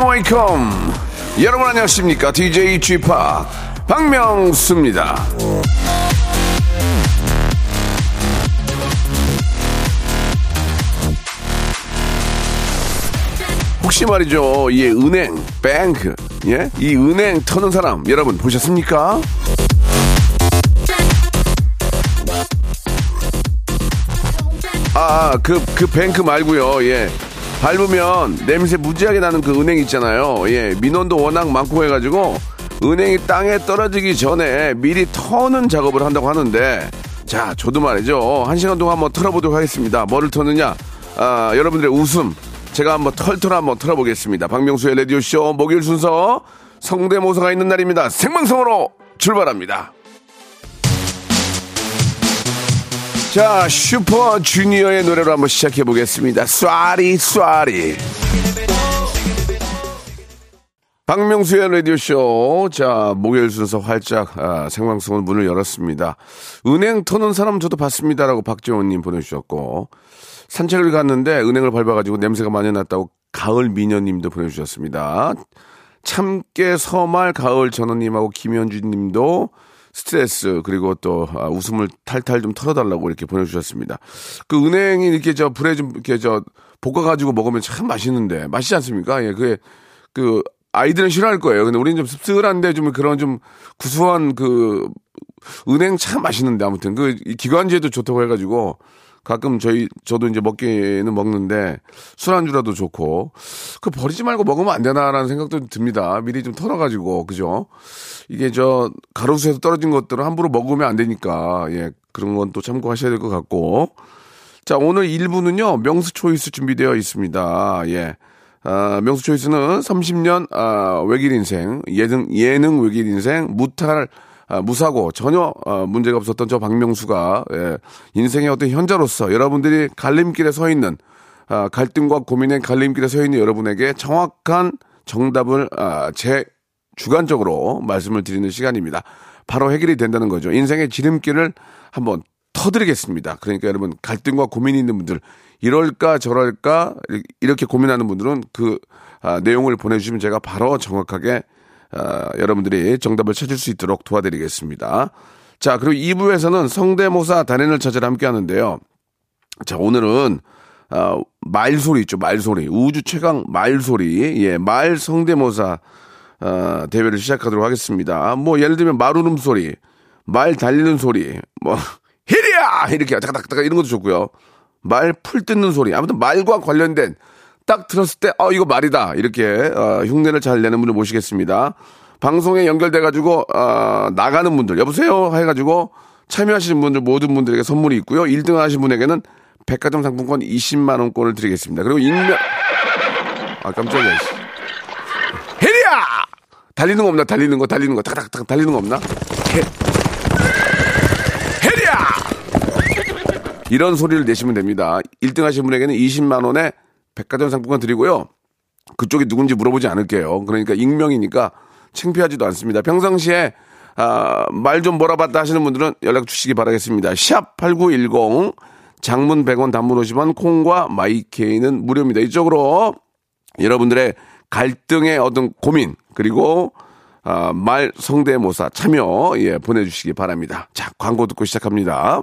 Welcome 여러분 안녕하십니까 DJ Chip 박명수입니다. 혹시 말이죠, 이 은행, bank, 예? 이 은행 터는 사람, 여러분 보셨습니까? 아, 그, 그 bank 말고요 예. 밟으면 냄새 무지하게 나는 그 은행 있잖아요. 예. 민원도 워낙 많고 해가지고, 은행이 땅에 떨어지기 전에 미리 터는 작업을 한다고 하는데, 자, 저도 말이죠. 한 시간 동안 한번 털어보도록 하겠습니다. 뭐를 터느냐? 아, 여러분들의 웃음, 제가 한번 털털 한번 털어보겠습니다. 박명수의 라디오쇼 목요일 순서 성대모사가 있는 날입니다. 생방송으로 출발합니다. 자, 슈퍼 주니어의 노래로 한번 시작해 보겠습니다. Sorry, Sorry. 박명수의 라디오쇼. 자, 목요일 순서 활짝 아, 생방송은 문을 열었습니다. 은행 터는 사람 저도 봤습니다라고 박재원님 보내주셨고, 산책을 갔는데 은행을 밟아가지고 냄새가 많이 났다고 가을 미녀님도 보내주셨습니다. 참깨 서말 가을 전원님하고 김현주님도 스트레스 그리고 또 아, 웃음을 탈탈 좀 털어달라고 이렇게 보내주셨습니다. 그 은행이 이렇게 저 불에 좀 이렇게 저 볶아가지고 먹으면 참 맛있는데 맛있지 않습니까? 예, 그게 그 아이들은 싫어할 거예요. 근데 우리는 좀 씁쓸한데 좀 그런 좀 구수한 그 은행 참 맛있는데 아무튼 그 기관지에도 좋다고 해가지고 가끔 저희 저도 이제 먹기는 먹는데 술안주라도 좋고 그 버리지 말고 먹으면 안 되나라는 생각도 듭니다. 미리 좀 털어가지고 그죠? 이게 저 가로수에서 떨어진 것들은 함부로 먹으면 안 되니까 예 그런 건 또 참고하셔야 될 것 같고 자 오늘 1부는요 명수 초이스 준비되어 있습니다. 예. 아, 명수 초이스는 30년 아, 외길 인생 예능 예능 외길 인생 무탈 아, 무사고 전혀 어, 문제가 없었던 저 박명수가 예, 인생의 어떤 현자로서 여러분들이 갈림길에 서 있는 아, 갈등과 고민의 갈림길에 서 있는 여러분에게 정확한 정답을 아, 제 주관적으로 말씀을 드리는 시간입니다. 바로 해결이 된다는 거죠. 인생의 지름길을 한번 터드리겠습니다. 그러니까 여러분 갈등과 고민이 있는 분들 이럴까 저럴까 이렇게 고민하는 분들은 그 아, 내용을 보내주시면 제가 바로 정확하게 아, 여러분들이 정답을 찾을 수 있도록 도와드리겠습니다. 자 그리고 2부에서는 성대모사 단연을 찾으러 함께 하는데요. 자 오늘은 아, 말소리 있죠 말소리 우주 최강 말소리 예 말 성대모사 어, 대회를 시작하도록 하겠습니다. 뭐 예를 들면 말 울음소리, 말 달리는 소리, 뭐 히리야 이렇게 따닥따닥 이런 것도 좋고요. 말 풀 뜯는 소리, 아무튼 말과 관련된 딱 들었을 때 어 이거 말이다 이렇게 어, 흉내를 잘 내는 분을 모시겠습니다. 방송에 연결돼 가지고 어, 나가는 분들 여보세요 해가지고 참여하시는 분들 모든 분들에게 선물이 있고요. 1등 하신 분에게는 백화점 상품권 20만 원권을 드리겠습니다. 그리고 익명 아 깜짝이야. 해리야 달리는 거 없나? 달리는 거, 달리는 거, 탁탁탁 달리는 거 없나? 해, 해리야! 이런 소리를 내시면 됩니다. 1등 하신 분에게는 20만원의 백화점 상품권 드리고요. 그쪽이 누군지 물어보지 않을게요. 그러니까 익명이니까 창피하지도 않습니다. 평상시에 아, 말 좀 몰아봤다 하시는 분들은 연락 주시기 바라겠습니다. 샵 8910 장문 100원 단문 50원 콩과 마이케이는 무료입니다. 이쪽으로 여러분들의 갈등의 어떤 고민 그리고 아, 말 성대모사 참여 예 보내주시기 바랍니다. 자 광고 듣고 시작합니다.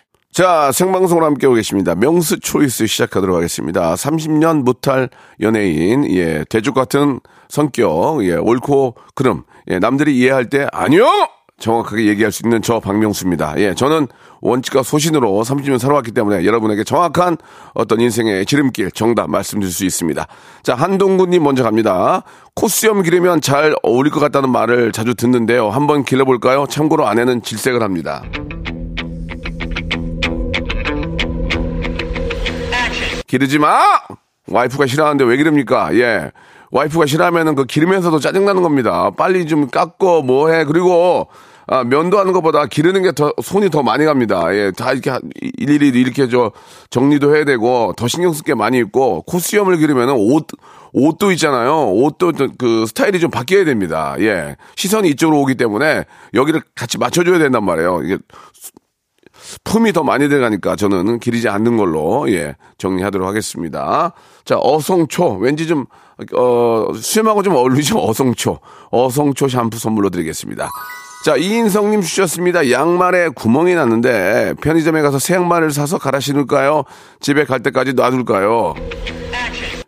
자, 생방송으로 함께하고 계십니다. 명수 초이스 시작하도록 하겠습니다. 30년 무탈 연예인, 예, 대죽 같은 성격, 예, 옳고 그름, 예, 남들이 이해할 때, 아니요! 정확하게 얘기할 수 있는 저 박명수입니다. 예, 저는 원칙과 소신으로 30년 살아왔기 때문에 여러분에게 정확한 어떤 인생의 지름길, 정답 말씀드릴 수 있습니다. 자, 한동구님 먼저 갑니다. 코수염 기르면 잘 어울릴 것 같다는 말을 자주 듣는데요. 한번 길러볼까요? 참고로 아내는 질색을 합니다. 기르지 마! 와이프가 싫어하는데 왜 기릅니까? 예. 와이프가 싫어하면은 그 기르면서도 짜증나는 겁니다. 빨리 좀 깎고 뭐해. 그리고 아, 면도 하는 것보다 기르는 게 더 손이 더 많이 갑니다. 예, 다 이렇게 일일이 이렇게 저 정리도 해야 되고 더 신경 쓸 게 많이 있고 코수염을 기르면은 옷 옷도 있잖아요. 옷도 그 스타일이 좀 바뀌어야 됩니다. 예, 시선이 이쪽으로 오기 때문에 여기를 같이 맞춰줘야 된단 말이에요. 이게 품이 더 많이 들어가니까 저는 기르지 않는 걸로 예 정리하도록 하겠습니다. 자 어성초 왠지 좀 어, 수염하고 좀 어울리죠 어성초 어성초 샴푸 선물로 드리겠습니다. 자, 이인성님 주셨습니다. 양말에 구멍이 났는데 편의점에 가서 새 양말을 사서 갈아 신을까요? 집에 갈 때까지 놔둘까요?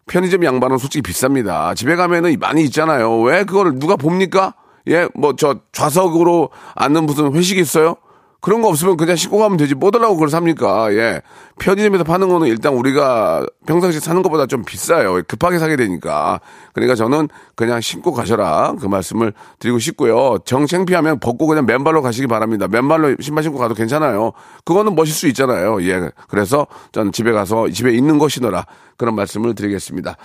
편의점 양말은 솔직히 비쌉니다. 집에 가면은 많이 있잖아요. 왜 그거를 누가 봅니까? 예, 뭐 저 좌석으로 앉는 무슨 회식 있어요? 그런 거 없으면 그냥 신고 가면 되지. 뭐 달라고 그걸 삽니까? 예. 편의점에서 파는 거는 일단 우리가 평상시에 사는 것보다 좀 비싸요. 급하게 사게 되니까. 그러니까 저는 그냥 신고 가셔라. 그 말씀을 드리고 싶고요. 정 창피하면 벗고 그냥 맨발로 가시기 바랍니다. 맨발로 신발 신고 가도 괜찮아요. 그거는 멋일 수 있잖아요. 예. 그래서 저는 집에 가서 집에 있는 거 신어라. 그런 말씀을 드리겠습니다.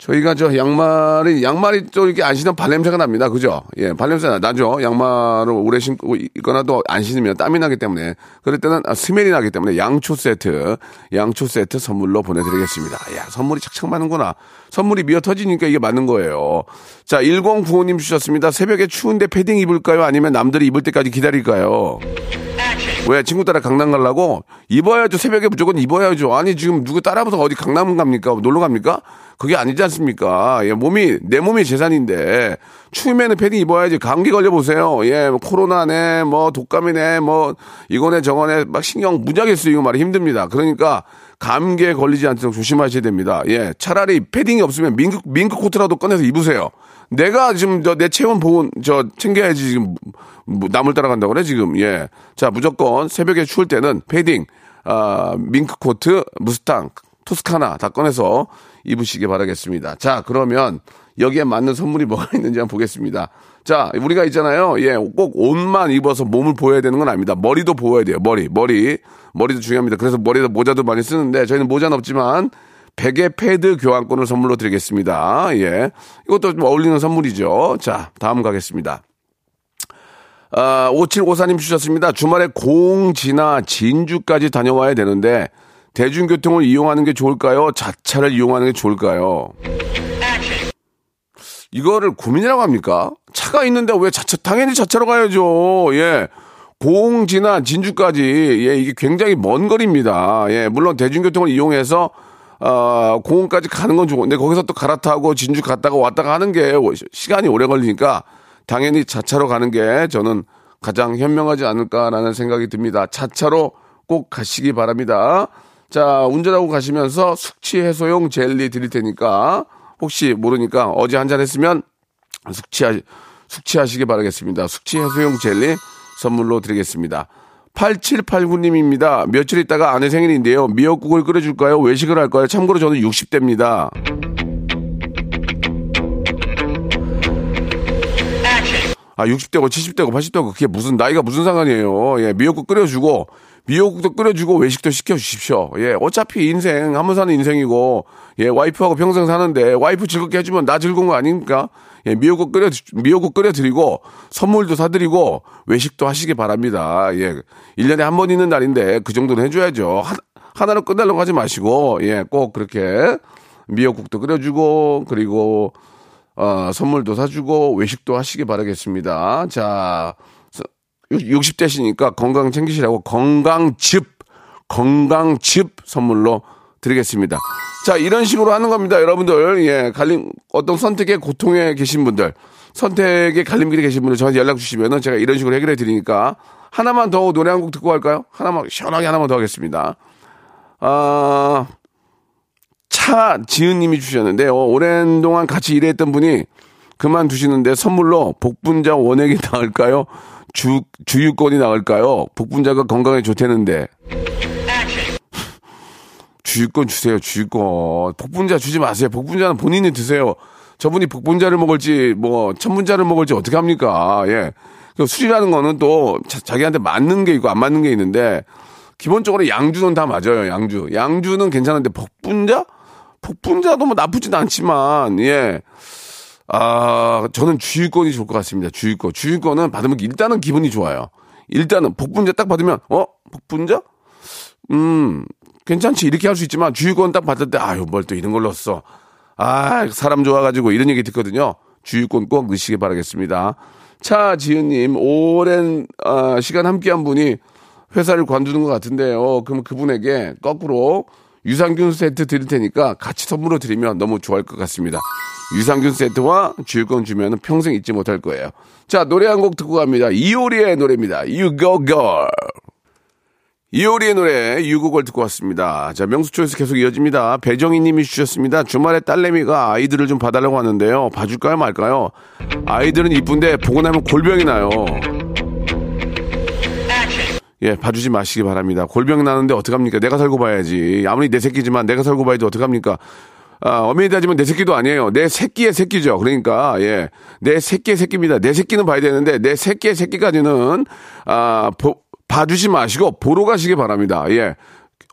저희가 저 양말이 양말이 또 이렇게 안 신으면 발냄새가 납니다. 그죠? 예, 발냄새 나죠. 양말을 오래 신고 있거나 또 안 신으면 땀이 나기 때문에 그럴 때는 아, 스멜이 나기 때문에 양초 세트, 양초 세트 선물로 보내드리겠습니다. 야, 선물이 착착 맞는구나. 선물이 미어 터지니까 이게 맞는 거예요. 자, 1095님 주셨습니다. 새벽에 추운데 패딩 입을까요? 아니면 남들이 입을 때까지 기다릴까요? 왜 친구 따라 강남 가려고? 입어야죠 새벽에 무조건 입어야죠. 아니 지금 누구 따라붙어 어디 강남 갑니까? 놀러 갑니까? 그게 아니지 않습니까? 예 몸이 내 몸이 재산인데. 추우면은 패딩 입어야지. 감기 걸려 보세요. 예뭐 코로나네 뭐 독감이네 뭐 이거네 저거네. 막 신경 무지하게 쓰이고 많이 힘듭니다. 그러니까 감기에 걸리지 않도록 조심하셔야 됩니다 예 차라리 패딩이 없으면 밍크 밍크 코트라도 꺼내서 입으세요 내가 지금 저 내 체온 보고 저 챙겨야지 지금 뭐 남을 따라간다고 그래 지금 예. 자 무조건 새벽에 추울 때는 패딩, 아 밍크 코트, 무스탕, 토스카나 다 꺼내서 입으시기 바라겠습니다. 자 그러면 여기에 맞는 선물이 뭐가 있는지 한번 보겠습니다. 자 우리가 있잖아요. 예, 꼭 옷만 입어서 몸을 보여야 되는 건 아닙니다. 머리도 보여야 돼요. 머리, 머리, 머리도 중요합니다. 그래서 머리에다 모자도 많이 쓰는데 저희는 모자는 없지만 베개 패드 교환권을 선물로 드리겠습니다. 예. 이것도 좀 어울리는 선물이죠. 자, 다음 가겠습니다. 아, 5754님 주셨습니다. 주말에 공지나 진주까지 다녀와야 되는데, 대중교통을 이용하는 게 좋을까요? 자차를 이용하는 게 좋을까요? 이거를 고민이라고 합니까? 차가 있는데 왜 자차, 당연히 자차로 가야죠. 예. 공지나 진주까지, 예, 이게 굉장히 먼 거리입니다. 예, 물론 대중교통을 이용해서 어, 공원까지 가는 건 좋은데 거기서 또 갈아타고 진주 갔다가 왔다가 하는 게 시간이 오래 걸리니까 당연히 자차로 가는 게 저는 가장 현명하지 않을까라는 생각이 듭니다. 자차로 꼭 가시기 바랍니다. 자, 운전하고 가시면서 숙취 해소용 젤리 드릴 테니까 혹시 모르니까 어제 한 잔 했으면 숙취하, 숙취하시기 바라겠습니다. 숙취 해소용 젤리 선물로 드리겠습니다. 8789님입니다. 며칠 있다가 아내 생일인데요. 미역국을 끓여줄까요? 외식을 할까요? 참고로 저는 60대입니다. 아, 60대고 70대고 80대고 그게 무슨 나이가 무슨 상관이에요. 예, 미역국 끓여주고 미역국도 끓여주고 외식도 시켜주십시오. 예, 어차피 인생 한 번 사는 인생이고 예, 와이프하고 평생 사는데 와이프 즐겁게 해주면 나 즐거운 거 아닙니까? 예, 미역국 끓여 미역국 끓여 드리고 선물도 사 드리고 외식도 하시기 바랍니다. 예, 1년에 한 번 있는 날인데 그 정도는 해 줘야죠. 하, 하나로 끝내려고 하지 마시고 예, 꼭 그렇게 미역국도 끓여주고 그리고 어, 선물도 사주고 외식도 하시기 바라겠습니다. 자, 60대시니까 건강 챙기시라고 건강즙, 건강즙 선물로 드리겠습니다. 자, 이런 식으로 하는 겁니다. 여러분들, 예, 갈림, 어떤 선택의 고통에 계신 분들, 선택의 갈림길에 계신 분들 저한테 연락 주시면은 제가 이런 식으로 해결해 드리니까 하나만 더 노래 한 곡 듣고 갈까요? 하나만, 시원하게 하나만 더 하겠습니다. 아, 차지은 님이 주셨는데요. 오랜 동안 같이 일했던 분이 그만두시는데 선물로 복분자 원액이 나을까요? 주, 주유권이 나을까요? 복분자가 건강에 좋다는데. 주유권 주세요, 주유권. 복분자 주지 마세요. 복분자는 본인이 드세요. 저분이 복분자를 먹을지, 뭐, 천분자를 먹을지 어떻게 합니까? 예. 그 술이라는 거는 또 자, 기한테 맞는 게 있고 안 맞는 게 있는데, 기본적으로 양주는 다 맞아요, 양주. 양주는 괜찮은데, 복분자? 복분자도 뭐 나쁘진 않지만, 예. 아, 저는 주유권이 좋을 것 같습니다. 주유권. 주유권은 받으면 일단은 기분이 좋아요. 일단은 복분자 딱 받으면, 어? 복분자? 음, 괜찮지. 이렇게 할 수 있지만 주유권 딱 받을 때, 아유, 뭘 또 이런 걸로 써. 아, 사람 좋아가지고 이런 얘기 듣거든요. 주유권 꼭 넣으시기 바라겠습니다. 차지은님, 오랜 어, 시간 함께한 분이 회사를 관두는 것 같은데요. 그럼 그분에게 거꾸로 유산균 세트 드릴 테니까 같이 선물로 드리면 너무 좋아할 것 같습니다. 유산균 세트와 주유권 주면 평생 잊지 못할 거예요. 자, 노래 한 곡 듣고 갑니다. 이효리의 노래입니다. You Go Girl. 이효리의 노래 유곡을 듣고 왔습니다. 자, 명수초에서 계속 이어집니다. 배정희 님이 주셨습니다. 주말에 딸내미가 아이들을 좀 봐달라고 하는데요. 봐줄까요, 말까요? 아이들은 이쁜데 보고 나면 골병이 나요. 예, 봐주지 마시기 바랍니다. 골병 나는데 어떡합니까? 내가 살고 봐야지. 아무리 내 새끼지만 내가 살고 봐야지 어떡합니까? 아, 어머니 따지면 내 새끼도 아니에요. 내 새끼의 새끼죠. 그러니까, 예. 내 새끼의 새끼입니다. 내 새끼는 봐야 되는데, 내 새끼의 새끼까지는, 아, 보, 봐주지 마시고, 보러 가시기 바랍니다. 예.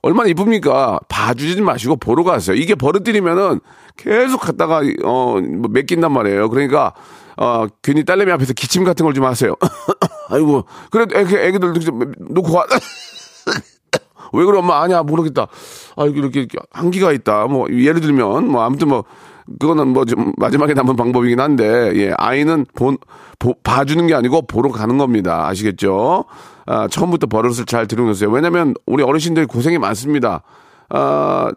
얼마나 이쁩니까? 봐주지 마시고, 보러 가세요. 이게 버릇들이면은 계속 갔다가, 어, 뭐, 맺긴단 말이에요. 그러니까, 어, 괜히 딸내미 앞에서 기침 같은 걸 좀 하세요. 아이고, 그래도 애기, 애기들 좀 놓고 가. 왜 그래 엄마 아니야 모르겠다. 아 이렇게, 이렇게 한기가 있다. 뭐 예를 들면 뭐 아무튼 뭐 그거는 뭐 좀 마지막에 남은 방법이긴 한데 예 아이는 본 보, 봐주는 게 아니고 보러 가는 겁니다. 아시겠죠? 아 처음부터 버릇을 잘 들여놓으세요. 왜냐면 우리 어르신들이 고생이 많습니다. 아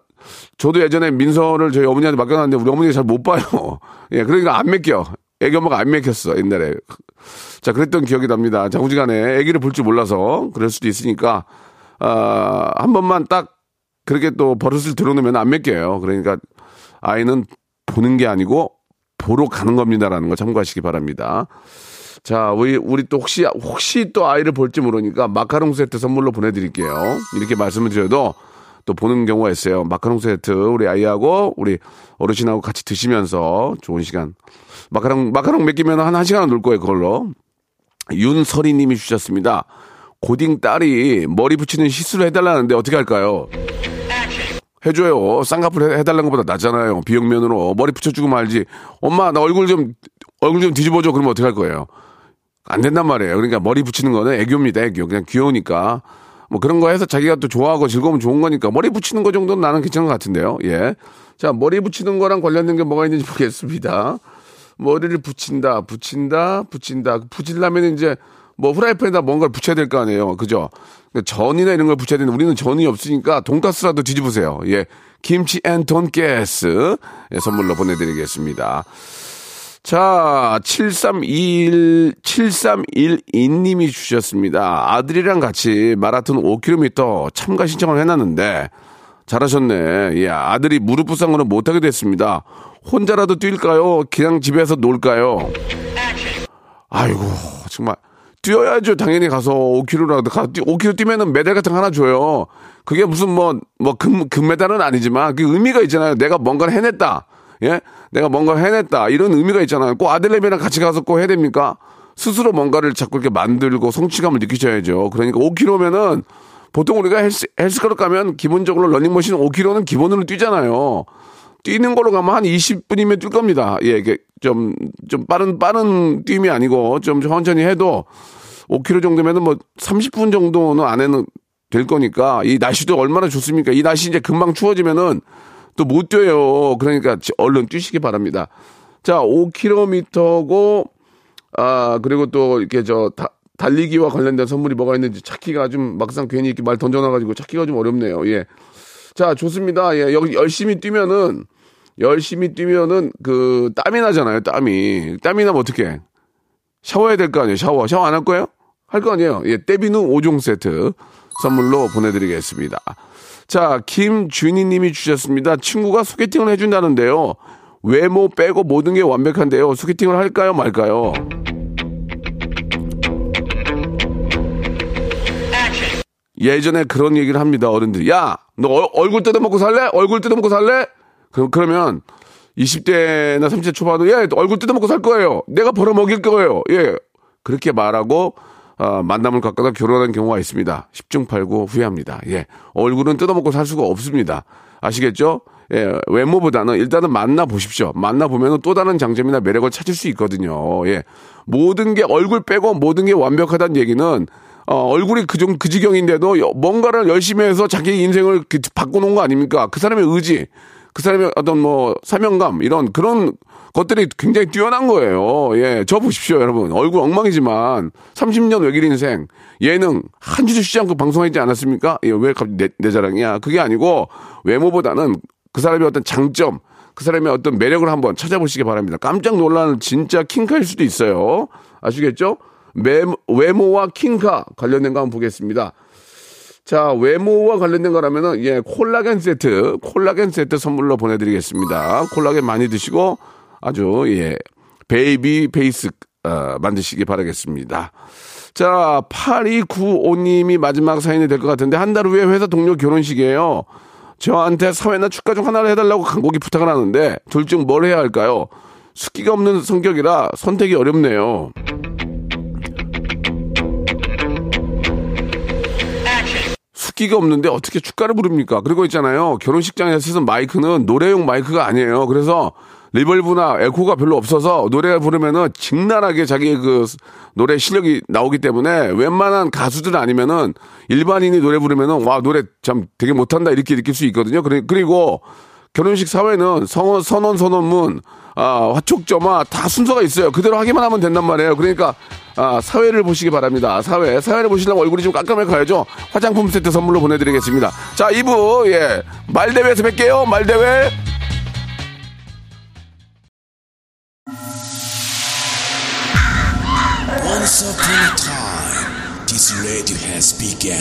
저도 예전에 민서를 저희 어머니한테 맡겨놨는데 우리 어머니가 잘 못 봐요. 예 그러니까 안 맡겨. 애기 엄마가 안 맡겼어 옛날에. 자 그랬던 기억이 납니다. 자우지간에 애기를 볼 줄 몰라서 그럴 수도 있으니까 아, 한 번만 딱 그렇게 또 버릇을 들어놓으면 안 맡겨요. 그러니까 아이는 보는 게 아니고 보러 가는 겁니다라는 거 참고하시기 바랍니다. 자, 우리, 우리 또 혹시, 혹시 또 아이를 볼지 모르니까 마카롱 세트 선물로 보내드릴게요. 이렇게 말씀을 드려도 또 보는 경우가 있어요. 마카롱 세트 우리 아이하고 우리 어르신하고 같이 드시면서 좋은 시간. 마카롱, 마카롱 몇 개면 한 1시간 놀 거예요, 그걸로. 윤설이 님이 주셨습니다. 고딩 딸이 머리 붙이는 시술을 해달라는데 어떻게 할까요? 해줘요. 쌍꺼풀 해달라는 것보다 낫잖아요. 비용면으로. 머리 붙여주고 말지. 엄마, 나 얼굴 좀, 얼굴 좀 뒤집어줘. 그러면 어떻게 할 거예요? 안 된단 말이에요. 그러니까 머리 붙이는 거는 애교입니다. 애교. 그냥 귀여우니까. 뭐 그런 거 해서 자기가 또 좋아하고 즐거우면 좋은 거니까. 머리 붙이는 거 정도는 나는 괜찮은 것 같은데요. 예. 자, 머리 붙이는 거랑 관련된 게 뭐가 있는지 보겠습니다. 머리를 붙인다, 붙인다, 붙인다. 붙이려면 이제 뭐 후라이팬에다 뭔가를 붙여야 될 거 아니에요. 그죠? 전이나 이런 걸 붙여야 되는데 우리는 전이 없으니까 돈가스라도 뒤집으세요. 예. 김치 and 돈가스 예, 선물로 보내드리겠습니다. 자, 7321, 7312님이 주셨습니다. 아들이랑 같이 마라톤 5km 참가 신청을 해놨는데, 잘하셨네. 예, 아들이 무릎 부상으로 못하게 됐습니다. 혼자라도 뛸까요? 그냥 집에서 놀까요? 아이고, 정말. 뛰어야죠. 당연히 가서 5km라도 가, 5km 뛰면은 메달 같은 거 하나 줘요. 그게 무슨 뭐, 뭐, 금, 금메달은 아니지만 그 의미가 있잖아요. 내가 뭔가를 해냈다. 예? 내가 뭔가를 해냈다. 이런 의미가 있잖아요. 꼭 아들내미랑 같이 가서 꼭 해야 됩니까? 스스로 뭔가를 자꾸 이렇게 만들고 성취감을 느끼셔야죠. 그러니까 5km면은 보통 우리가 헬스, 헬스클럽 가면 기본적으로 러닝머신 5km는 기본으로 뛰잖아요. 뛰는 걸로 가면 한 20분이면 뛸 겁니다. 예, 이게 좀, 좀 빠른, 빠른 뛰임이 아니고 좀 천천히 해도 5km 정도면은 뭐 30분 정도는 안에는 될 거니까 이 날씨도 얼마나 좋습니까? 이 날씨 이제 금방 추워지면은 또 못 뛰어요. 그러니까 얼른 뛰시기 바랍니다. 자, 5km고, 아, 그리고 또 이렇게 저, 다, 달리기와 관련된 선물이 뭐가 있는지 찾기가 좀 막상 괜히 이렇게 말 던져놔가지고 찾기가 좀 어렵네요. 예. 자, 좋습니다. 예, 여기 열심히 뛰면은, 열심히 뛰면은 그 땀이 나잖아요, 땀이. 땀이 나면 어떡해? 샤워해야 될 거 아니에요, 샤워. 샤워 안 할 거예요? 할 거 아니에요. 예, 떼비누 5종 세트 선물로 보내드리겠습니다. 자, 김준희 님이 주셨습니다. 친구가 소개팅을 해준다는데요. 외모 빼고 모든 게 완벽한데요. 소개팅을 할까요, 말까요? 예전에 그런 얘기를 합니다. 어른들이. 야, 너 얼- 얼굴 뜯어먹고 살래? 얼굴 뜯어먹고 살래? 그럼, 그러면 20대나 30대 초반은 예, 얼굴 뜯어먹고 살 거예요. 내가 벌어먹일 거예요. 예. 그렇게 말하고 아, 만남을 갖다가 결혼한 경우가 있습니다. 10중 8구 후회합니다. 예. 얼굴은 뜯어먹고 살 수가 없습니다. 아시겠죠? 예, 외모보다는 일단은 만나 보십시오. 만나 보면 또 다른 장점이나 매력을 찾을 수 있거든요. 예. 모든 게 얼굴 빼고 모든 게 완벽하다는 얘기는 어, 얼굴이 그, 정, 그 지경인데도 여- 뭔가를 열심히 해서 자기 인생을 그- 바꿔놓은 거 아닙니까? 그 사람의 의지, 그 사람의 어떤 뭐 사명감, 이런 그런 것들이 굉장히 뛰어난 거예요. 예, 저 보십시오, 여러분. 얼굴 엉망이지만 30년 외길 인생, 예능 한 주도 쉬지 않고 방송하지 않았습니까? 예, 왜 갑자기 내, 내 자랑이야? 그게 아니고 외모보다는 그 사람의 어떤 장점, 그 사람의 어떤 매력을 한번 찾아보시기 바랍니다. 깜짝 놀라는 진짜 킹카일 수도 있어요. 아시겠죠? 매, 외모와 킹카 관련된 거 한번 보겠습니다. 자, 외모와 관련된 거라면은, 예, 콜라겐 세트, 콜라겐 세트 선물로 보내드리겠습니다. 콜라겐 많이 드시고, 아주, 예, baby face, 어, 만드시기 바라겠습니다. 자, 8295님이 마지막 사연이 될 것 같은데, 한 달 후에 회사 동료 결혼식이에요. 저한테 사회나 축가 중 하나를 해달라고 간곡히 부탁을 하는데, 둘 중 뭘 해야 할까요? 숙기가 없는 성격이라 선택이 어렵네요. 숙기가 없는데 어떻게 축가를 부릅니까? 그리고 있잖아요. 결혼식장에서 쓰는 마이크는 노래용 마이크가 아니에요. 그래서 리벌브나 에코가 별로 없어서 노래 부르면은 직난하게 자기 그 노래 실력이 나오기 때문에 웬만한 가수들 아니면은 일반인이 노래 부르면은 와 노래 참 되게 못한다 이렇게 느낄 수 있거든요. 그리- 그리고 결혼식 사회는 성원, 선원, 선언문, 아, 화촉점화 다 순서가 있어요. 그대로 하기만 하면 된단 말이에요. 그러니까, 아, 사회를 보시기 바랍니다. 사회. 사회를 보시려면 얼굴이 좀 깜깜해 가야죠. 화장품 세트 선물로 보내드리겠습니다. 자, 2부, 예. 말대회에서 뵐게요. 말대회. Once upon a time, this radio has begun.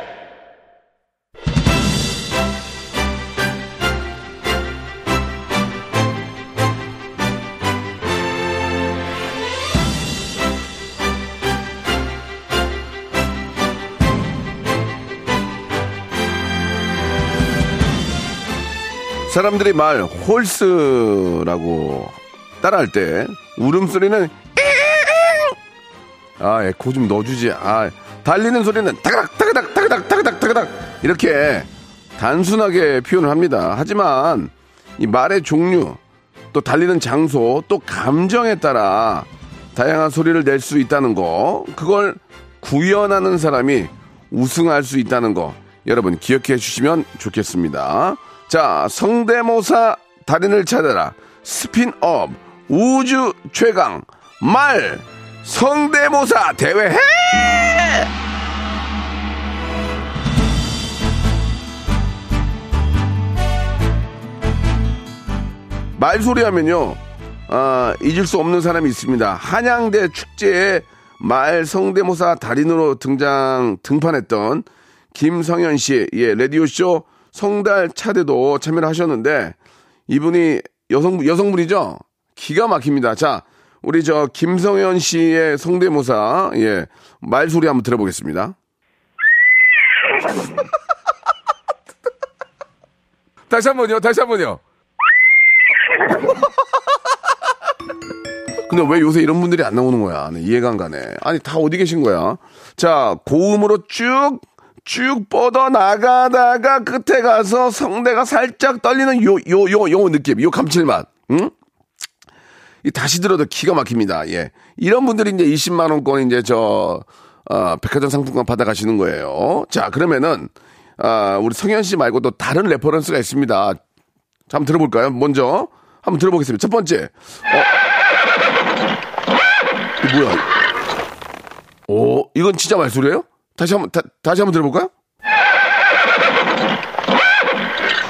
사람들이 말 홀스라고 따라할 때 울음소리는 아 에코 좀 넣어주지. 아 달리는 소리는 타그닥 타그닥 타그닥 타그닥 타그닥. 이렇게 단순하게 표현을 합니다. 하지만 이 말의 종류 또 달리는 장소 또 감정에 따라 다양한 소리를 낼 수 있다는 거 그걸 구현하는 사람이 우승할 수 있다는 거 여러분 기억해 주시면 좋겠습니다. 자 성대모사 달인을 찾아라 스핀업 우주 최강 말 성대모사 대회 해 말소리 하면요, 아, 잊을 수 없는 사람이 있습니다. 한양대 축제에 말 성대모사 달인으로 등장, 등판했던 김성현 씨, 예, 라디오쇼 성달 차대도 참여를 하셨는데, 이분이 여성, 여성분이죠? 기가 막힙니다. 자, 우리 저 김성현 씨의 성대모사, 예, 말소리 한번 들어보겠습니다. 다시 한 번요, 다시 한 번요. 근데 왜 요새 이런 분들이 안 나오는 거야? 네, 이해가 안 가네. 아니, 다 어디 계신 거야? 자, 고음으로 쭉, 쭉 뻗어 나가다가 끝에 가서 성대가 살짝 떨리는 요, 요, 요, 요 느낌, 요 감칠맛. 응? 이 다시 들어도 기가 막힙니다. 예. 이런 분들이 이제 20만원권 이제 저, 어, 백화점 상품권 받아가시는 거예요. 자, 그러면은, 아, 우리 성현 씨 말고 또 다른 reference가 있습니다. 자, 한번 들어볼까요? 먼저 한번 들어보겠습니다. 첫 번째. 어. 이거 뭐야? 오, 이건 진짜 말소리예요? 다시 한번 다, 다시 한번 들어볼까요?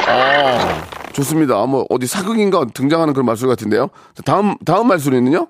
아, 좋습니다. 뭐 어디 사극인가 등장하는 그런 말소리 같은데요. 자, 다음 다음 말소리는요?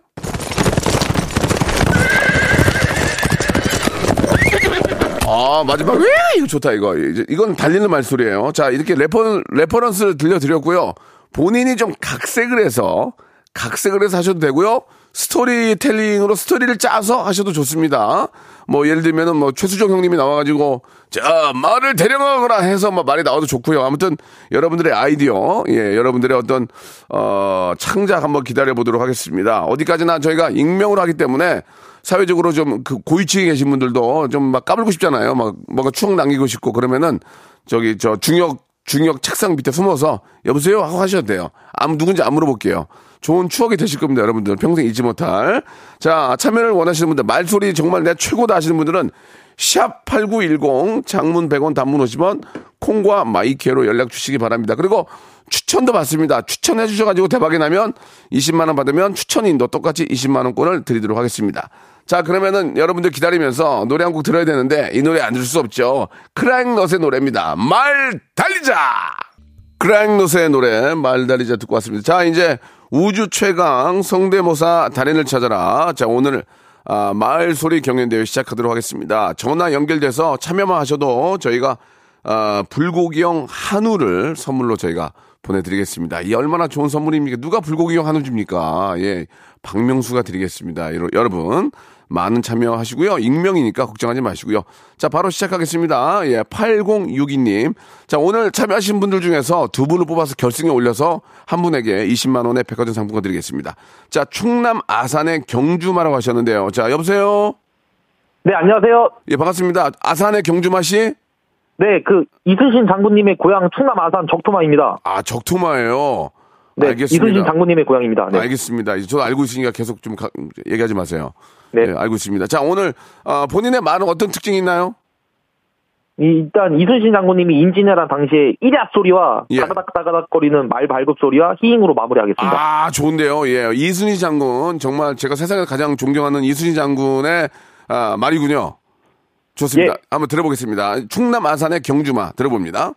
아, 마지막, 왜? 이거 좋다, 이거. 이제, 이건 달리는 말소리예요 자, 이렇게 refer, reference를 들려드렸고요. 본인이 좀 각색을 해서, 각색을 해서 하셔도 되고요. 스토리텔링으로 스토리를 짜서 하셔도 좋습니다. 뭐, 예를 들면은 뭐, 최수정 형님이 나와가지고, 자, 말을 대령하거라 해서 뭐 말이 나와도 좋고요. 아무튼, 여러분들의 아이디어, 예, 여러분들의 어떤, 어, 창작 한번 기다려 보도록 하겠습니다. 어디까지나 저희가 익명으로 하기 때문에, 사회적으로 좀 그 고위층에 계신 분들도 좀 막 까불고 싶잖아요. 막 뭔가 추억 남기고 싶고 그러면은 저기 저 중역 중역 책상 밑에 숨어서 여보세요 하고 하셔도 돼요. 아무 누군지 안 물어볼게요. 좋은 추억이 되실 겁니다, 여러분들. 평생 잊지 못할. 자, 참여를 원하시는 분들, 말소리 정말 내 최고다 하시는 분들은 샵8910 장문 100원 단문 50원 콩과 마이케로 연락 주시기 바랍니다. 그리고 추천도 받습니다. 추천해 주셔가지고 대박이 나면 20만원 받으면 추천인도 똑같이 20만원권을 드리도록 하겠습니다. 자, 그러면은 여러분들 기다리면서 노래 한 곡 들어야 되는데 이 노래 안 들을 수 없죠. 크라잉넛의 노래입니다. 말 달리자! 크라잉넛의 노래 말 달리자 듣고 왔습니다. 자, 이제 우주 최강 성대모사 달인을 찾아라. 자, 오늘 아, 마을 소리 경연대회 시작하도록 하겠습니다. 전화 연결돼서 참여만 하셔도 저희가 아, 불고기형 한우를 선물로 저희가 보내드리겠습니다. 이 얼마나 좋은 선물입니까? 누가 불고기형 한우 줍니까? 예, 박명수가 드리겠습니다. 여러- 여러분 많은 참여하시고요. 익명이니까 걱정하지 마시고요. 자, 바로 시작하겠습니다. 예, 8062님. 자, 오늘 참여하신 분들 중에서 두 분을 뽑아서 결승에 올려서 한 분에게 20만 원의 백화점 상품권 드리겠습니다. 자, 충남 아산의 경주마라고 하셨는데요. 자, 여보세요. 네, 안녕하세요. 예, 반갑습니다. 아산의 경주마 씨. 네, 그 이순신 장군님의 고향 충남 아산 적토마입니다. 아, 적토마예요. 네, 알겠습니다. 이순신 장군님의 고향입니다. 네. 알겠습니다. 저도 알고 있으니까 계속 좀 가- 얘기하지 마세요. 네. 예, 알고 있습니다. 자, 오늘 아, 본인의 말은 어떤 특징이 있나요? 이- 일단 이순신 장군님이 임진왜란 당시에 일야 소리와 예. 다가닥다가닥거리는 말 발굽 소리와 히잉으로 마무리하겠습니다. 아, 좋은데요. 예. 이순희 장군 정말 제가 세상에서 가장 존경하는 이순희 장군의 아, 말이군요. 좋습니다. 예. 한번 들어보겠습니다. 충남 아산의 경주마 들어봅니다.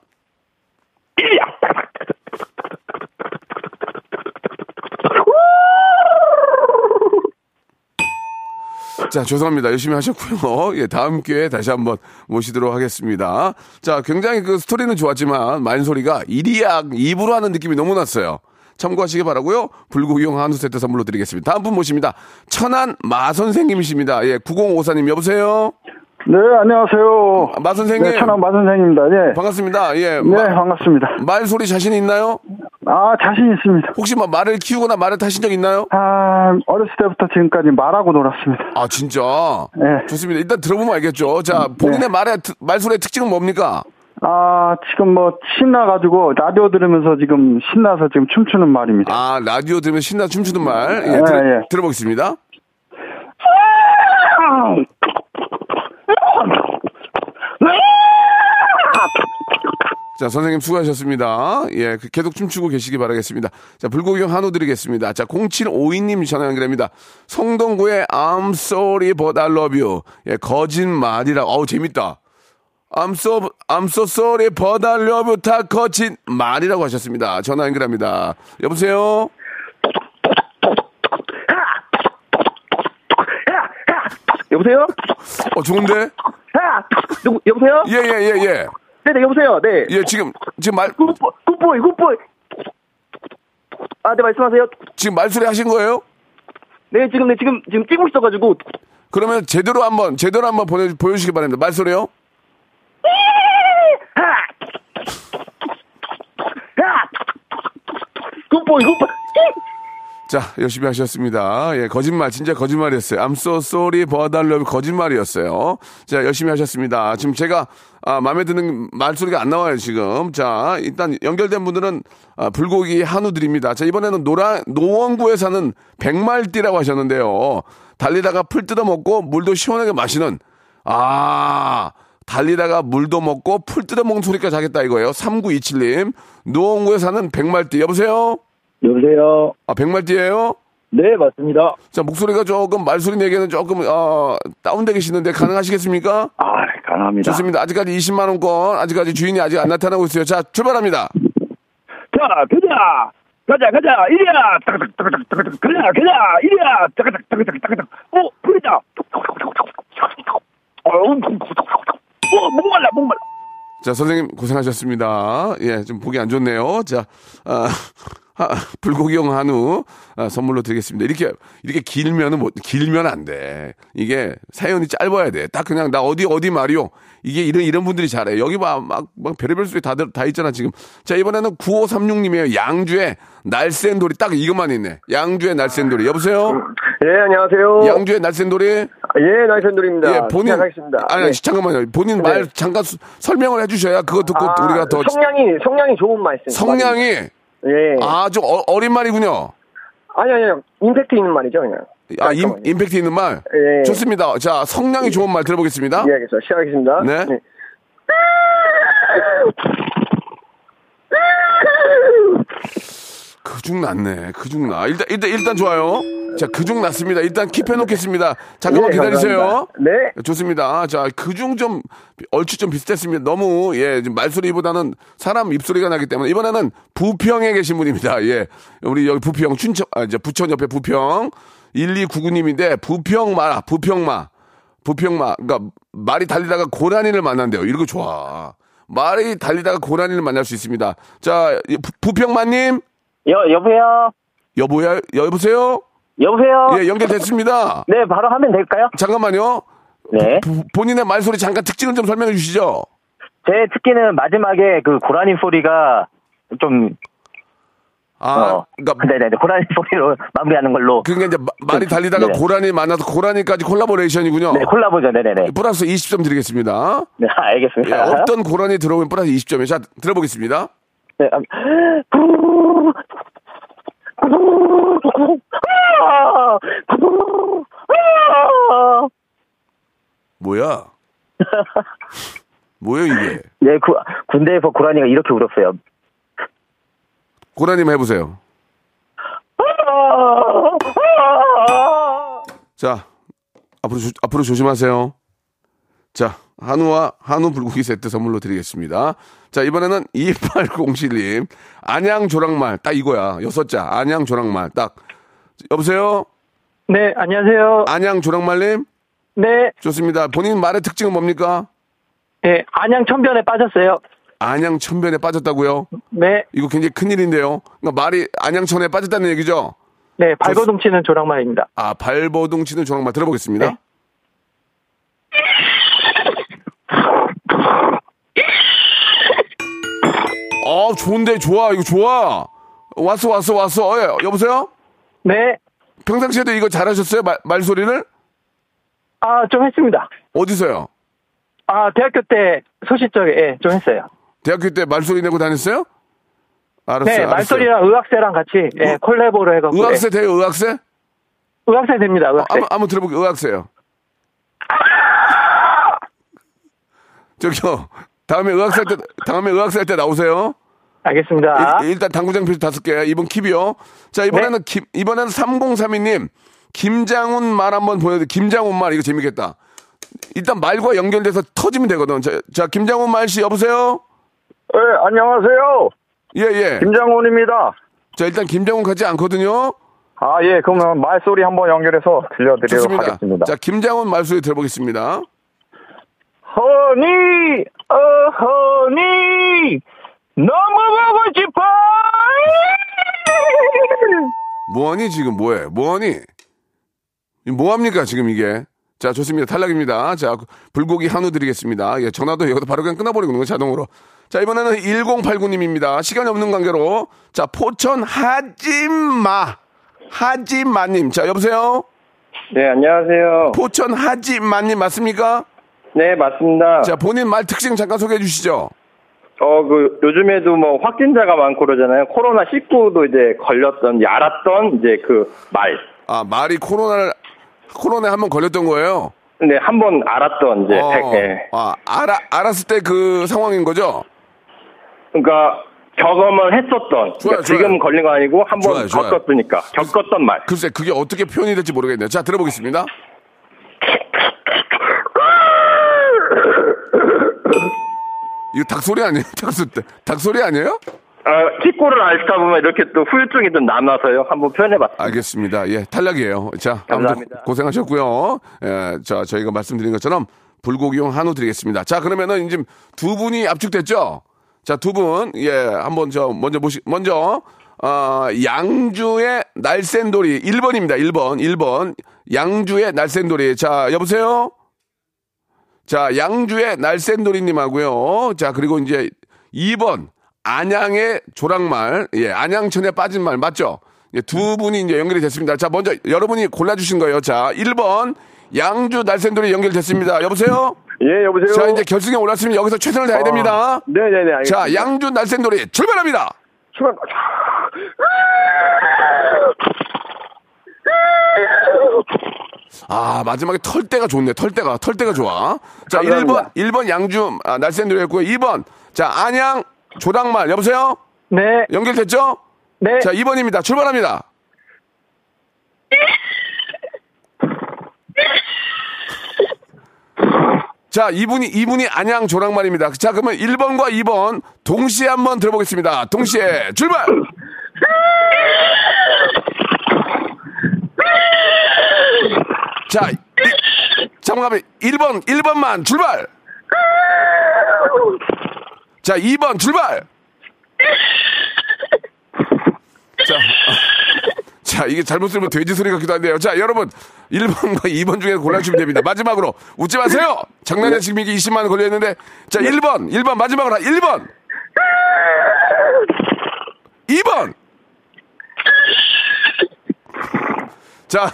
자, 죄송합니다. 열심히 하셨고요. 예, 다음 기회에 다시 한번 모시도록 하겠습니다. 자, 굉장히 그 스토리는 좋았지만 말소리가 일이약 입으로 하는 느낌이 너무 났어요. 참고하시기 바라고요. 불고기용 한우 세트 선물로 드리겠습니다. 다음 분 모십니다. 천안 마 선생님이십니다. 예, 9054님 여보세요. 네, 안녕하세요. 아, 마 선생님. 네, 천안 마 선생입니다. 예. 반갑습니다. 예. 네, 마- 반갑습니다. 말 소리 자신 있나요? 아, 자신 있습니다. 혹시 뭐 말을 키우거나 말을 타신 적 있나요? 아, 어렸을 때부터 지금까지 말하고 놀았습니다. 아, 진짜? 네. 좋습니다. 일단 들어보면 알겠죠. 자, 본인의 말의, 특- 말소리의 특징은 뭡니까? 아, 지금 뭐 신나가지고 라디오 들으면서 지금 신나서 지금 춤추는 말입니다. 아, 라디오 들으면 신나 춤추는 말. 예, 예, 들, 예. 들어보겠습니다. 자, 선생님 수고하셨습니다. 예, 그 계속 춤추고 계시기 바라겠습니다. 자, 불고기용 한우 드리겠습니다. 자, 0752님 전화 연결합니다. 성동구의 I'm sorry but I love you. 예, 거짓말이라, 어우, 재밌다. I'm so, I'm so sorry but I love you. 다 거짓말이라고 하셨습니다. 전화 연결합니다. 여보세요? 여보세요? 어, 좋은데? 야! 누구, 여보세요? 예, 예, 예, 예. 네네, 여보세요? 네. 예, 지금, 지금 말, good boy, good boy, good boy. 아, 네, 말씀하세요. 지금 말소리 하신 거예요? 네, 지금, 네, 지금, 지금 뛰고 있어가지고. 그러면 제대로 한 번, 제대로 한번 보내, 보여주시기 바랍니다. 말소리요? good boy, good boy. 자, 열심히 하셨습니다. 예, 거짓말, 진짜 거짓말이었어요. I'm so sorry, but I love. 거짓말이었어요. 자, 열심히 하셨습니다. 지금 제가, 아, 마음에 드는 말소리가 안 나와요, 지금. 자, 일단 연결된 분들은, 아, 불고기 한우 드립니다. 자, 이번에는 노라, 노원구에 사는 백말띠라고 하셨는데요. 달리다가 풀 뜯어 먹고 물도 시원하게 마시는, 아, 달리다가 물도 먹고 풀 뜯어 먹는 소리까지 하겠다 이거예요. 3927님. 노원구에 사는 백말띠. 여보세요? 여보세요? 아, 백말띠예요 네, 맞습니다. 자, 목소리가 조금 말소리 내기에는 조금 어, 다운돼 계시는데 가능하시겠습니까? 아, 가능합니다. 좋습니다. 아직까지 20만 원권 아직까지 주인이 아직 안 나타나고 있어요. 자, 출발합니다. 자, 가자! 가자, 가자! 이리야! 따가닥따가닥따가닥. 가자, 가자! 이리야! 따가닥따가닥따가닥. 어, 풀리다! 어우, 자, 선생님 고생하셨습니다. 예, 좀 보기 안 좋네요. 자, 아, 하, 불고기용 한우 아, 선물로 드리겠습니다. 이렇게 이렇게 길면은 뭐 길면 안 돼. 이게 사연이 짧아야 돼. 딱 그냥 나 어디 어디 말이요. 이게 이런 이런 분들이 잘해. 여기 봐막막 별의별 소리 다들 다 있잖아 지금. 자 이번에는 9536님이에요. 양주에 날쌘돌이 딱 이것만 있네. 양주의 날쌘돌이. 여보세요. 예, 안녕하세요. 양주의 날쌘돌이. 예, 날쌘돌입니다. 예, 본인 시작하겠습니다. 아니 네. 잠깐만요. 본인 말 잠깐 수- 설명을 해주셔야 그거 듣고 아, 우리가 더 성량이 성량이 좋은 말씀. 성량이 예. 아주 어, 어린 말이군요. 아니 아니요. 임팩트 있는 말이죠, 그냥. 아, 임. 임팩트 있는 말? 예. 좋습니다. 자, 성량이 좋은 말 들어보겠습니다. 예, 알겠습니다. 시작하겠습니다. 네. 그중 났네. 그중 나. 일단, 일단, 일단 좋아요. 자, 그중 났습니다. 일단 킵해 놓겠습니다. 잠깐만 예, 기다리세요. 감사합니다. 네. 좋습니다. 자, 그중 좀, 얼추 좀 비슷했습니다. 너무, 예, 말소리보다는 사람 입소리가 나기 때문에 이번에는 부평에 계신 분입니다. 예. 우리 여기 부평, 춘천, 아, 이제 부천 옆에 부평. 1299님인데, 부평마, 부평마. 부평마. 그러니까 말이 달리다가 고라니를 만난대요. 이거 좋아. 말이 달리다가 고라니를 만날 수 있습니다. 자, 이 부- 부평마님. 여, 여보세요? 여보야, 여보세요? 여보세요? 예, 연결됐습니다. 네, 바로 하면 될까요? 잠깐만요. 네. 부- 본인의 말소리 잠깐 특징을 좀 설명해 주시죠. 제 특기는 마지막에 그 고라니 소리가 좀, 아, 어, 그러니까 네네네, 고라니 소리로 마무리하는 걸로. 그러니까 이제 마- 말이 달리다가 네. 고라니 만나서 고라니까지 콜라보레이션이군요. 네, 콜라보죠, 네네네. 플러스 20점 드리겠습니다. 네, 예, 알겠습니다. 없던 고라니 들어오면 플러스 20점이에요. 자, 들어보겠습니다. 네, 음, 뭐야? 뭐예요, 이게? 네, 구, 군대에서 고라니가 이렇게 울었어요. 고라님 해보세요. 자, 앞으로, 조, 앞으로 조심하세요. 자, 한우와 한우 불고기 세트 선물로 드리겠습니다. 자, 이번에는 2807님. 안양 조랑말. 딱 이거야. 여섯 자. 안양 조랑말. 딱. 여보세요? 네, 안녕하세요. 안양 조랑말님? 네, 좋습니다. 본인 말의 특징은 뭡니까? 예, 안양 천변에 빠졌어요. 안양 천변에 빠졌다고요? 네, 이거 굉장히 큰일인데요. 그러니까 말이 안양천에 빠졌다는 얘기죠? 네, 발버둥 치는 조랑말입니다. 아, 발버둥 치는 조랑말 들어보겠습니다. 네. 어, 좋은데, 좋아, 이거 좋아. 왔어, 왔어, 왔어. 어, 예, 여보세요? 네, 평상시에도 이거 잘하셨어요? 말, 말소리를? 아, 좀 했습니다. 어디서요? 아, 대학교 때 소시적에, 예, 좀 했어요. 대학교 때 말소리 내고 다녔어요? 알았어요. 네, 알았어요. 말소리랑 의학세랑 같이, 예, 어? 콜라보를 해갖고. 의학세 예. 돼요, 의학세? 의학세 됩니다, 어, 의학세. 한번, 한번 들어볼게요, 의학세요. 저기요, 다음에 의학세 할 때, 다음에 의학세 할때 나오세요. 알겠습니다. 일, 단 당구장 필수 다섯 개, 이번 킵이요. 자, 이번에는 네. 김, 이번에는 3032님, 김장훈 말 한번 보여드릴게요. 김장훈 말, 이거 재밌겠다. 일단 말과 연결돼서 터지면 되거든. 자, 자 김장훈 말 씨, 여보세요? 네, 안녕하세요. 예, 예. 김장훈입니다. 자, 일단 김장훈 가지 않거든요. 아, 예, 그러면 말소리 한번 연결해서 들려드리도록 좋습니다. 하겠습니다. 자, 김장훈 말소리 들어보겠습니다. 허니, 어, 허니, 너무 보고 싶어! 뭐하니, 지금 뭐해? 뭐하니? 뭐합니까, 지금 이게? 자, 좋습니다. 탈락입니다. 자, 불고기 한우 드리겠습니다. 예, 전화도 여기서 바로 그냥 끊어버리는 거 자동으로. 자, 이번에는 1089님입니다. 시간이 없는 관계로. 자, 포천 하지마. 하지마님. 자, 여보세요? 네, 안녕하세요. 포천 하지마님 맞습니까? 네, 맞습니다. 자, 본인 말 특징 잠깐 소개해 주시죠. 어, 그, 요즘에도 뭐 확진자가 많고 그러잖아요. 코로나19도 이제 걸렸던, 이제 알았던 이제 그 말. 아, 말이 코로나를, 코로나에 한 번 걸렸던 거예요? 근데 한번 알았던 이제, 어, 백- 예. 아, 알아, 알았을 때 그 상황인 거죠? 그러니까 경험을 했었던. 좋아요, 그러니까 지금. 걸린 거 아니고 한 번. 겪었으니까. 겪었던 말. 글쎄, 그게 어떻게 표현이 될지 모르겠네요. 자, 들어보겠습니다. 이거 닭소리 아니에요? 닭소, 닭소리 아니에요? 어, 치고를 앓다 보면 이렇게 또 후유증이 좀 남아서요. 한번 표현해봤습니다. 알겠습니다. 예, 탈락이에요. 자, 감사합니다. 고생하셨고요. 예, 자, 저희가 말씀드린 것처럼 불고기용 한우 드리겠습니다. 자, 그러면은 이제 두 분이 압축됐죠? 자, 두 분, 예, 한번 저, 먼저 보시, 먼저, 어, 양주의 날쌘돌이 1번입니다. 1번, 1번. 양주의 날쌘돌이. 자, 여보세요? 자, 양주의 날쌘돌이님하고요. 자, 그리고 이제 2번, 안양의 조랑말. 예, 안양천에 빠진 말, 맞죠? 예, 두 분이 이제 연결이 됐습니다. 자, 먼저 여러분이 골라주신 거예요. 자, 1번, 양주 날쌘돌이 연결됐습니다. 여보세요? 예, 여보세요. 자, 이제 결승에 올랐으면 여기서 최선을 다해야 됩니다. 네 네네. 알겠습니다. 자, 양주 날쌘돌이 출발합니다. 출발. 아, 마지막에 털대가 좋네. 털대가, 털대가 좋아. 자, 감사합니다. 1번, 1번 양주, 아, 날쌘돌이였고요. 2번. 자, 안양 조랑말. 여보세요? 네. 연결됐죠? 네. 자, 2번입니다. 출발합니다. 자, 이분이, 이분이 안양 조랑말입니다. 자, 그러면 1번과 2번 동시에 한번 들어보겠습니다. 동시에 출발! 자, 이, 잠깐만, 1번, 1번만 출발! 자, 2번 출발! 자, 자, 이게 잘못 들으면 돼지 소리 같기도 한데요. 자, 여러분, 1번과 2번 중에 골라주시면 됩니다. 마지막으로, 웃지 마세요! 장난에 지금 이게 20만원 걸려있는데, 자, 1번, 1번, 마지막으로, 1번! 2번! 자,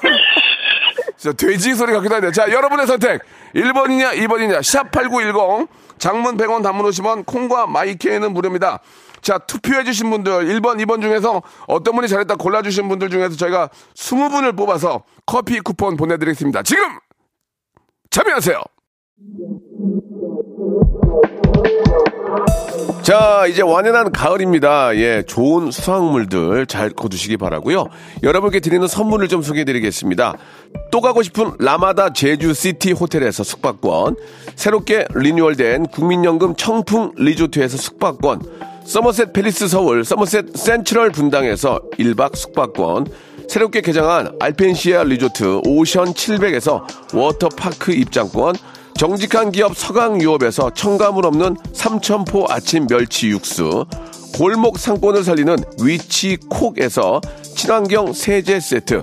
자, 돼지 소리 같기도 한데. 자, 여러분의 선택. 1번이냐, 2번이냐. 샵8910. 장문 100원, 단문 50원. 콩과 마이케이는 무료입니다. 자, 투표해주신 분들, 1번, 2번 중에서 어떤 분이 잘했다 골라주신 분들 중에서 저희가 20분을 뽑아서 커피 쿠폰 보내드리겠습니다. 지금! 참여하세요! 자, 이제 완연한 가을입니다. 예, 좋은 수확물들 잘 거두시기 바라고요. 여러분께 드리는 선물을 좀 소개해 드리겠습니다. 또 가고 싶은 라마다 제주시티 호텔에서 숙박권, 새롭게 리뉴얼된 국민연금 청풍 리조트에서 숙박권, 서머셋 팰리스 서울, 서머셋 센트럴 분당에서 1박 숙박권, 새롭게 개장한 알펜시아 리조트 오션 700에서 워터파크 입장권, 정직한 기업 서강유업에서 첨가물 없는 삼천포 아침 멸치 육수, 골목 상권을 살리는 위치 콕에서 친환경 세제 세트,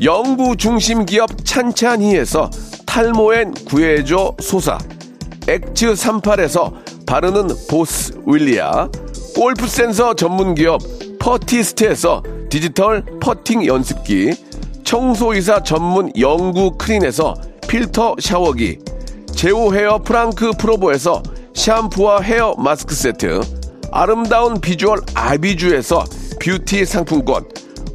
영구 중심 기업 찬찬히에서 탈모엔 구해줘 소사, 엑츠 38에서 바르는 보스 윌리아, 골프 센서 전문 기업 퍼티스트에서 디지털 퍼팅 연습기, 청소이사 전문 영구 크린에서 필터 샤워기, 제오 헤어 프랑크 프로보에서 샴푸와 헤어 마스크 세트, 아름다운 비주얼 아비주에서 뷰티 상품권,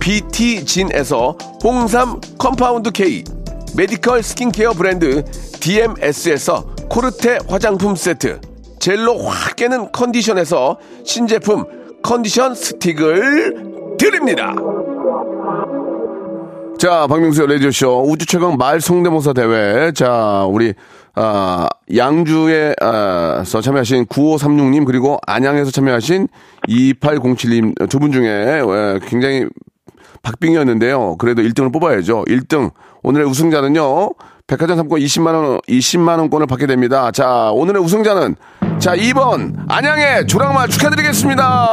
BT진에서 홍삼 compound K, 메디컬 스킨케어 브랜드 DMS에서 코르테 화장품 세트, 젤로 확 깨는 컨디션에서 신제품 컨디션 스틱을 드립니다. 자, 박명수의 라디오쇼 우주 최강 말 성대모사 대회. 자, 우리, 아, 양주에서 참여하신 9536님, 그리고 안양에서 참여하신 2807님 두 분 중에 에, 굉장히 박빙이었는데요. 그래도 1등을 뽑아야죠. 1등. 오늘의 우승자는요. 백화점 상권 20만원, 20만원권을 받게 됩니다. 자, 오늘의 우승자는, 자, 2번, 안양의 조랑말 축하드리겠습니다.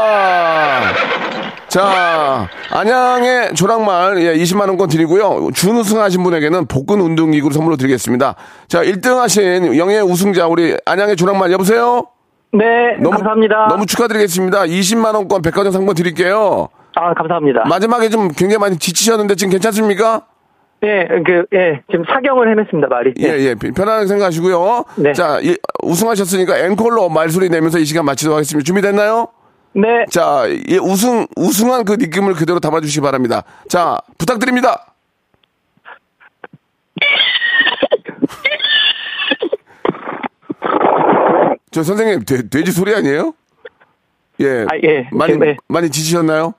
자, 안양의 조랑말, 예, 20만원권 드리고요. 준우승하신 분에게는 복근 운동기구를 선물로 드리겠습니다. 자, 1등 하신 영예 우승자, 우리 안양의 조랑말, 여보세요? 네, 너무, 감사합니다. 너무 축하드리겠습니다. 20만원권 백화점 상품 드릴게요. 아, 감사합니다. 마지막에 좀 굉장히 많이 지치셨는데 지금 괜찮습니까? 예, 그, 예, 지금 사경을 헤맸습니다, 말이. 예, 예. 편안하게 생각하시고요. 네. 자, 이- 우승하셨으니까 앵콜로 말소리 내면서 이 시간 마치도록 하겠습니다. 준비됐나요? 네. 자, 이 우승, 우승한 그 느낌을 그대로 담아주시기 바랍니다. 자, 부탁드립니다. 저 선생님, 돼, 돼지 소리 아니에요? 예. 아, 예. 많이, 지금, 예. 많이 지치셨나요?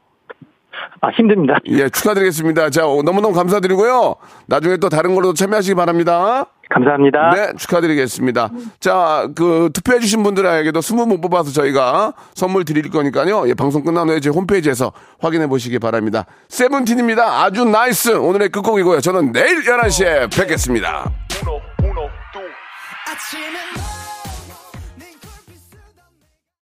아, 힘듭니다. 예, 축하드리겠습니다. 자, 어, 너무너무 감사드리고요. 나중에 또 다른 걸로도 참여하시기 바랍니다. 감사합니다. 네, 축하드리겠습니다. 자, 그, 투표해주신 분들에게도 20분 뽑아서 저희가 선물 드릴 거니까요. 예, 방송 끝난 후에 제 홈페이지에서 확인해 보시기 바랍니다. 세븐틴입니다. 아주 NICE. 오늘의 끝곡이고요. 저는 내일 11시에 뵙겠습니다.